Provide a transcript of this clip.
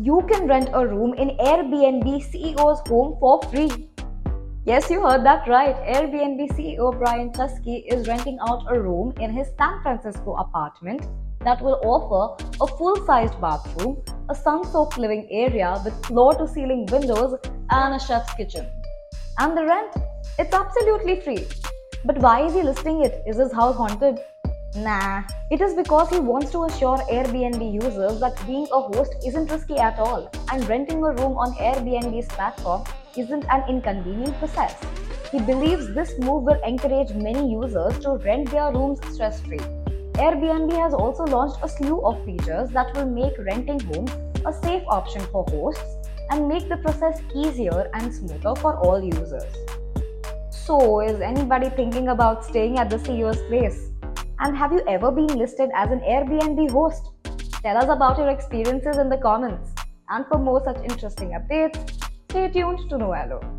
you can rent a room in Airbnb CEO's home for free. Yes, you heard that right. Airbnb CEO Brian Chesky is renting out a room in his San Francisco apartment that will offer a full sized bathroom, a sun soaked living area with floor to ceiling windows, and a chef's kitchen. And the rent? It's absolutely free. But why is he listing it? Is his house haunted? Nah, it is because he wants to assure Airbnb users that being a host isn't risky at all, and renting a room on Airbnb's platform isn't an inconvenient process. He believes this move will encourage many users to rent their rooms stress free. Airbnb has also launched a slew of features that will make renting homes a safe option for hosts and make the process easier and smoother for all users. So, is anybody thinking about staying at the CEO's place? And have you ever been listed as an Airbnb host? Tell us about your experiences in the comments. And for more such interesting updates, stay tuned to Noello.